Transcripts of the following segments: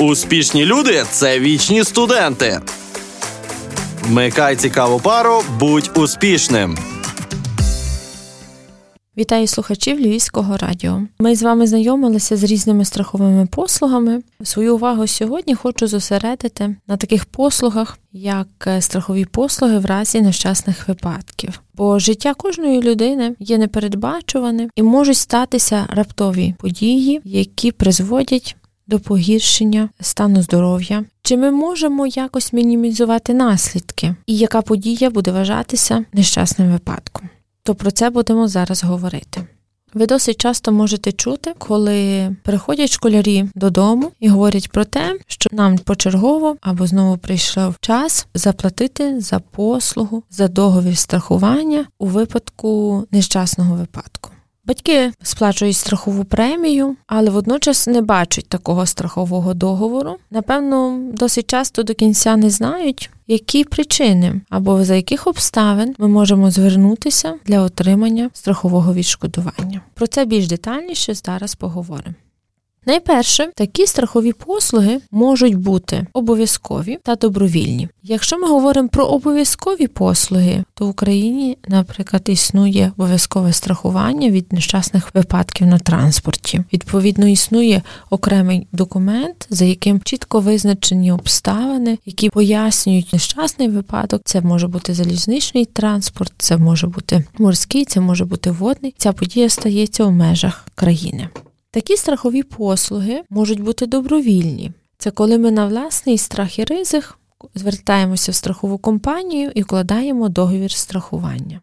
Успішні люди це вічні студенти. Вмикай цікаву пару, будь успішним. Вітаю слухачів Львівського радіо. Ми з вами знайомилися з різними страховими послугами. Свою увагу сьогодні хочу зосередити на таких послугах, як е, страхові послуги в разі нещасних випадків. Бо життя кожної людини є непередбачуваним і можуть статися раптові події, які призводять до погіршення стану здоров'я. Чи ми можемо якось мінімізувати наслідки, і яка подія буде вважатися нещасним випадком? То про це будемо зараз говорити. Ви досить часто можете чути, коли приходять школярі додому і говорять про те, що нам почергово або знову прийшов час заплатити за послугу, за договір страхування у випадку нещасного випадку. Батьки сплачують страхову премію, але водночас не бачать такого страхового договору. Напевно, досить часто до кінця не знають, які причини або за яких обставин ми можемо звернутися для отримання страхового відшкодування. Про це більш детальніше зараз поговоримо. Найперше, такі страхові послуги можуть бути обов'язкові та добровільні. Якщо ми говоримо про обов'язкові послуги, то в Україні, наприклад, існує обов'язкове страхування від нещасних випадків на транспорті. Відповідно, існує окремий документ, за яким чітко визначені обставини, які пояснюють нещасний випадок. Це може бути залізничний транспорт, це може бути морський, це може бути водний. Ця подія стається у межах країни. Такі страхові послуги можуть бути добровільні. Це коли ми на власний страх і ризик звертаємося в страхову компанію і вкладаємо договір страхування.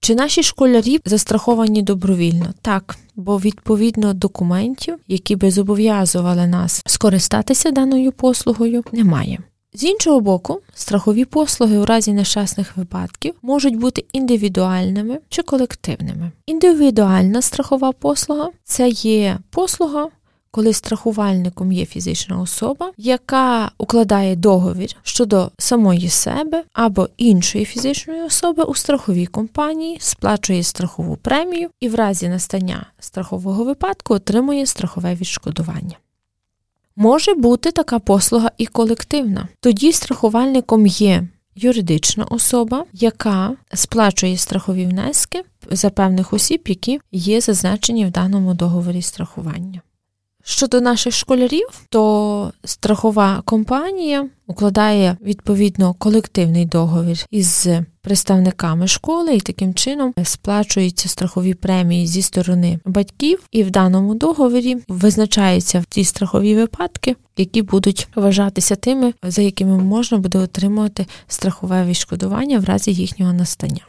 Чи наші школярі застраховані добровільно? Так, бо відповідно документів, які би зобов'язували нас скористатися даною послугою, немає. З іншого боку, страхові послуги у разі нещасних випадків можуть бути індивідуальними чи колективними. Індивідуальна страхова послуга це є послуга, коли страхувальником є фізична особа, яка укладає договір щодо самої себе або іншої фізичної особи у страховій компанії, сплачує страхову премію і в разі настання страхового випадку отримує страхове відшкодування. Може бути така послуга і колективна. Тоді страхувальником є юридична особа, яка сплачує страхові внески за певних осіб, які є зазначені в даному договорі страхування. Щодо наших школярів, то страхова компанія укладає відповідно колективний договір із представниками школи, і таким чином сплачуються страхові премії зі сторони батьків, і в даному договорі визначаються ті страхові випадки, які будуть вважатися тими, за якими можна буде отримувати страхове відшкодування в разі їхнього настання.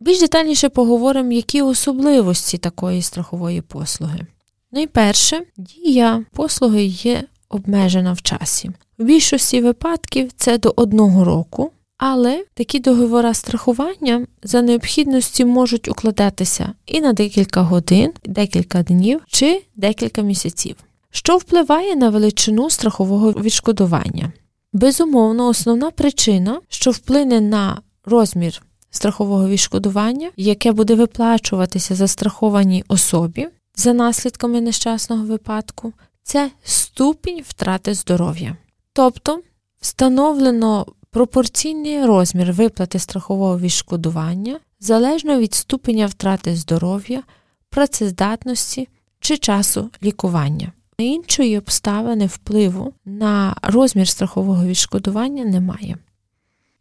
Більш детальніше поговоримо, які особливості такої страхової послуги. Найперше, дія послуги є обмежена в часі. В більшості випадків це до одного року, але такі договори страхування за необхідності можуть укладатися і на декілька годин, декілька днів чи декілька місяців, що впливає на величину страхового відшкодування. Безумовно, основна причина, що вплине на розмір страхового відшкодування, яке буде виплачуватися застрахованій особі, за наслідками нещасного випадку це ступінь втрати здоров'я. Тобто встановлено пропорційний розмір виплати страхового відшкодування залежно від ступеня втрати здоров'я, працездатності чи часу лікування. Іншої обставини впливу на розмір страхового відшкодування немає.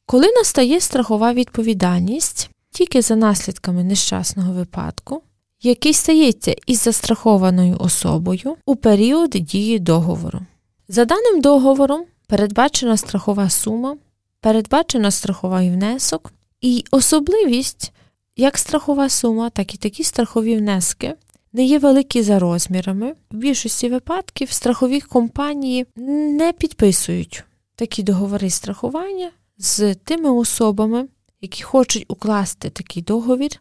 Коли настає страхова відповідальність тільки за наслідками нещасного випадку, який стається із застрахованою особою у період дії договору. За даним договором передбачена страхова сума, передбачено страховий внесок і особливість як страхова сума, так і такі страхові внески. Не є великі за розмірами. В більшості випадків страхові компанії не підписують такі договори страхування з тими особами, які хочуть укласти такий договір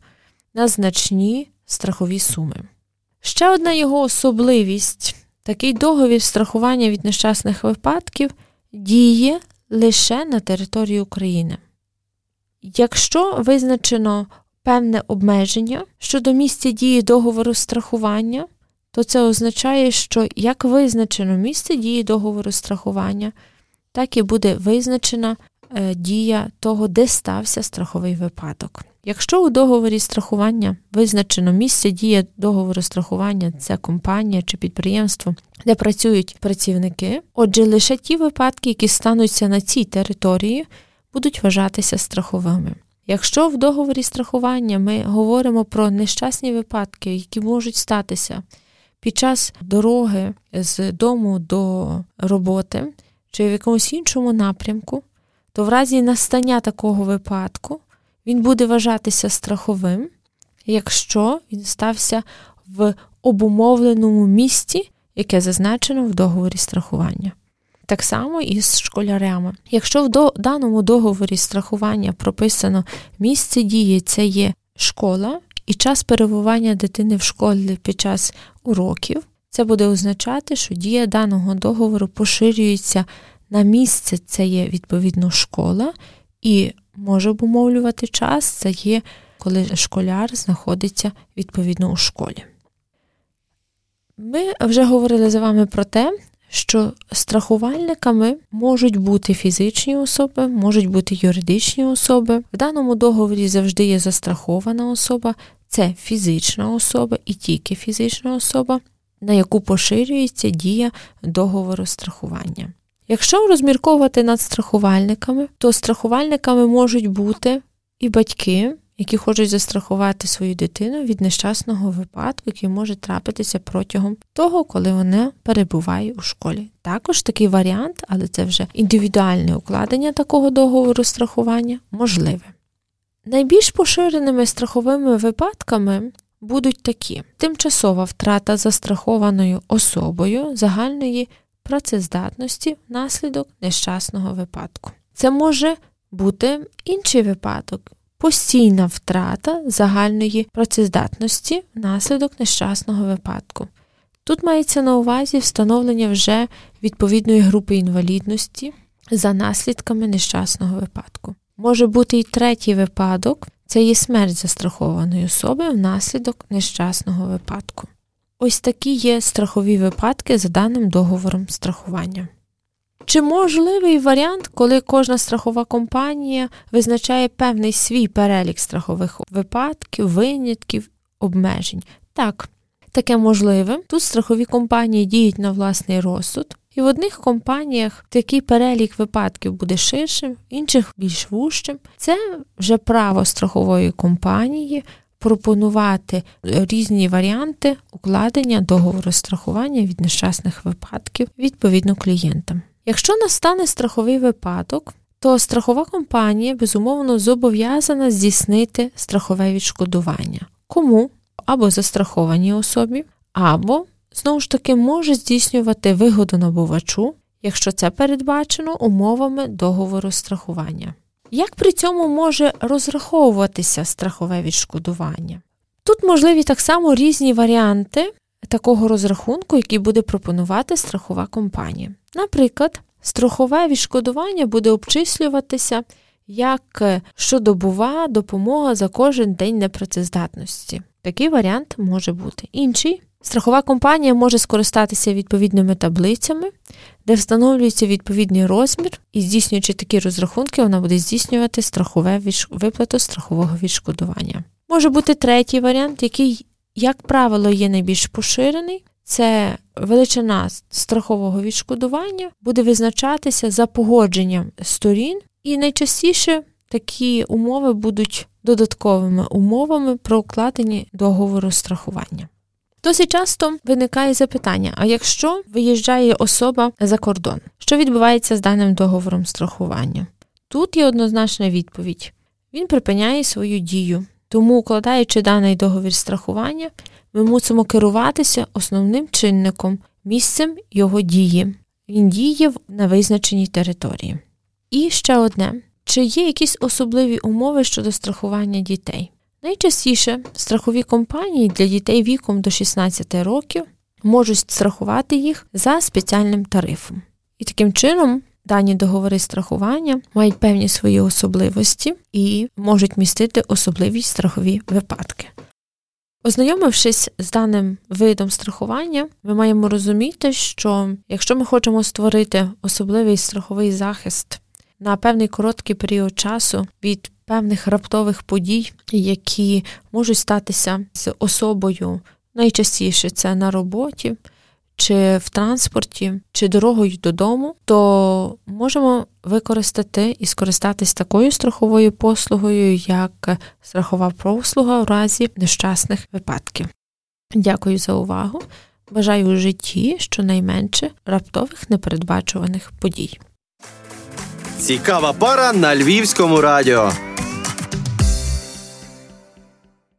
на значні страхові суми. Ще одна його особливість такий договір страхування від нещасних випадків діє лише на території України. Якщо визначено певне обмеження щодо місця дії договору страхування, то це означає, що як визначено місце дії договору страхування, так і буде визначена е, дія того, де стався страховий випадок. Якщо у договорі страхування визначено місце дії договору страхування, це компанія чи підприємство, де працюють працівники, отже, лише ті випадки, які стануться на цій території, будуть вважатися страховими. Якщо в договорі страхування ми говоримо про нещасні випадки, які можуть статися під час дороги з дому до роботи чи в якомусь іншому напрямку, то в разі настання такого випадку він буде вважатися страховим, якщо він стався в обумовленому місці, яке зазначено в договорі страхування. Так само і з школярями. Якщо в даному договорі страхування прописано місце дії, це є школа, і час перебування дитини в школі під час уроків, це буде означати, що дія даного договору поширюється на місце, це є відповідно школа, і може обумовлювати час, це є коли школяр знаходиться відповідно у школі. Ми вже говорили з вами про те, що страхувальниками можуть бути фізичні особи, можуть бути юридичні особи. В даному договорі завжди є застрахована особа, це фізична особа і тільки фізична особа, на яку поширюється дія договору страхування. Якщо розмірковувати над страхувальниками, то страхувальниками можуть бути і батьки, які хочуть застрахувати свою дитину від нещасного випадку, який може трапитися протягом того, коли вона перебуває у школі. Також такий варіант, але це вже індивідуальне укладення такого договору страхування можливе. Найбільш поширеними страховими випадками будуть такі: тимчасова втрата застрахованою особою загальної працездатності внаслідок нещасного випадку. Це може бути інший випадок, постійна втрата загальної працездатності внаслідок нещасного випадку. Тут мається на увазі встановлення вже відповідної групи інвалідності за наслідками нещасного випадку. Може бути і третій випадок це є смерть застрахованої особи внаслідок нещасного випадку. Ось такі є страхові випадки за даним договором страхування. Чи можливий варіант, коли кожна страхова компанія визначає певний свій перелік страхових випадків, винятків, обмежень? Так, таке можливе. Тут страхові компанії діють на власний розсуд, і в одних компаніях такий перелік випадків буде ширшим, в інших більш вужчим. Це вже право страхової компанії пропонувати різні варіанти укладення договору страхування від нещасних випадків відповідно клієнтам. Якщо настане страховий випадок, то страхова компанія безумовно зобов'язана здійснити страхове відшкодування. Кому? Або застрахованій особі, або, знову ж таки, може здійснювати вигоду набувачу, якщо це передбачено умовами договору страхування. Як при цьому може розраховуватися страхове відшкодування? Тут можливі так само різні варіанти такого розрахунку, який буде пропонувати страхова компанія. Наприклад, страхове відшкодування буде обчислюватися як щодобова допомога за кожен день непрацездатності. Такий варіант може бути. Інший страхова компанія може скористатися відповідними таблицями, де встановлюється відповідний розмір, і здійснюючи такі розрахунки, вона буде здійснювати страхове виплату страхового відшкодування. Може бути третій варіант, який, як правило, є найбільш поширений. Це величина страхового відшкодування буде визначатися за погодженням сторін, і найчастіше такі умови будуть додатковими умовами про укладення договору страхування. Досить часто виникає запитання: а якщо виїжджає особа за кордон, що відбувається з даним договором страхування? Тут є однозначна відповідь: він припиняє свою дію, тому, укладаючи даний договір страхування, ми мусимо керуватися основним чинником, місцем його дії. Він діє на визначеній території. І ще одне: чи є якісь особливі умови щодо страхування дітей? Найчастіше страхові компанії для дітей віком до 16 років можуть страхувати їх за спеціальним тарифом. І таким чином дані договори страхування мають певні свої особливості і можуть містити особливі страхові випадки. Ознайомившись з даним видом страхування, ми маємо розуміти, що якщо ми хочемо створити особливий страховий захист на певний короткий період часу від певних раптових подій, які можуть статися з особою, найчастіше це на роботі. Чи в транспорті, чи дорогою додому, то можемо використати і скористатись такою страховою послугою, як страхова послуга в разі нещасних випадків. Дякую за увагу. Бажаю у житті щонайменше раптових непередбачуваних подій. Цікава пара на львівському радіо.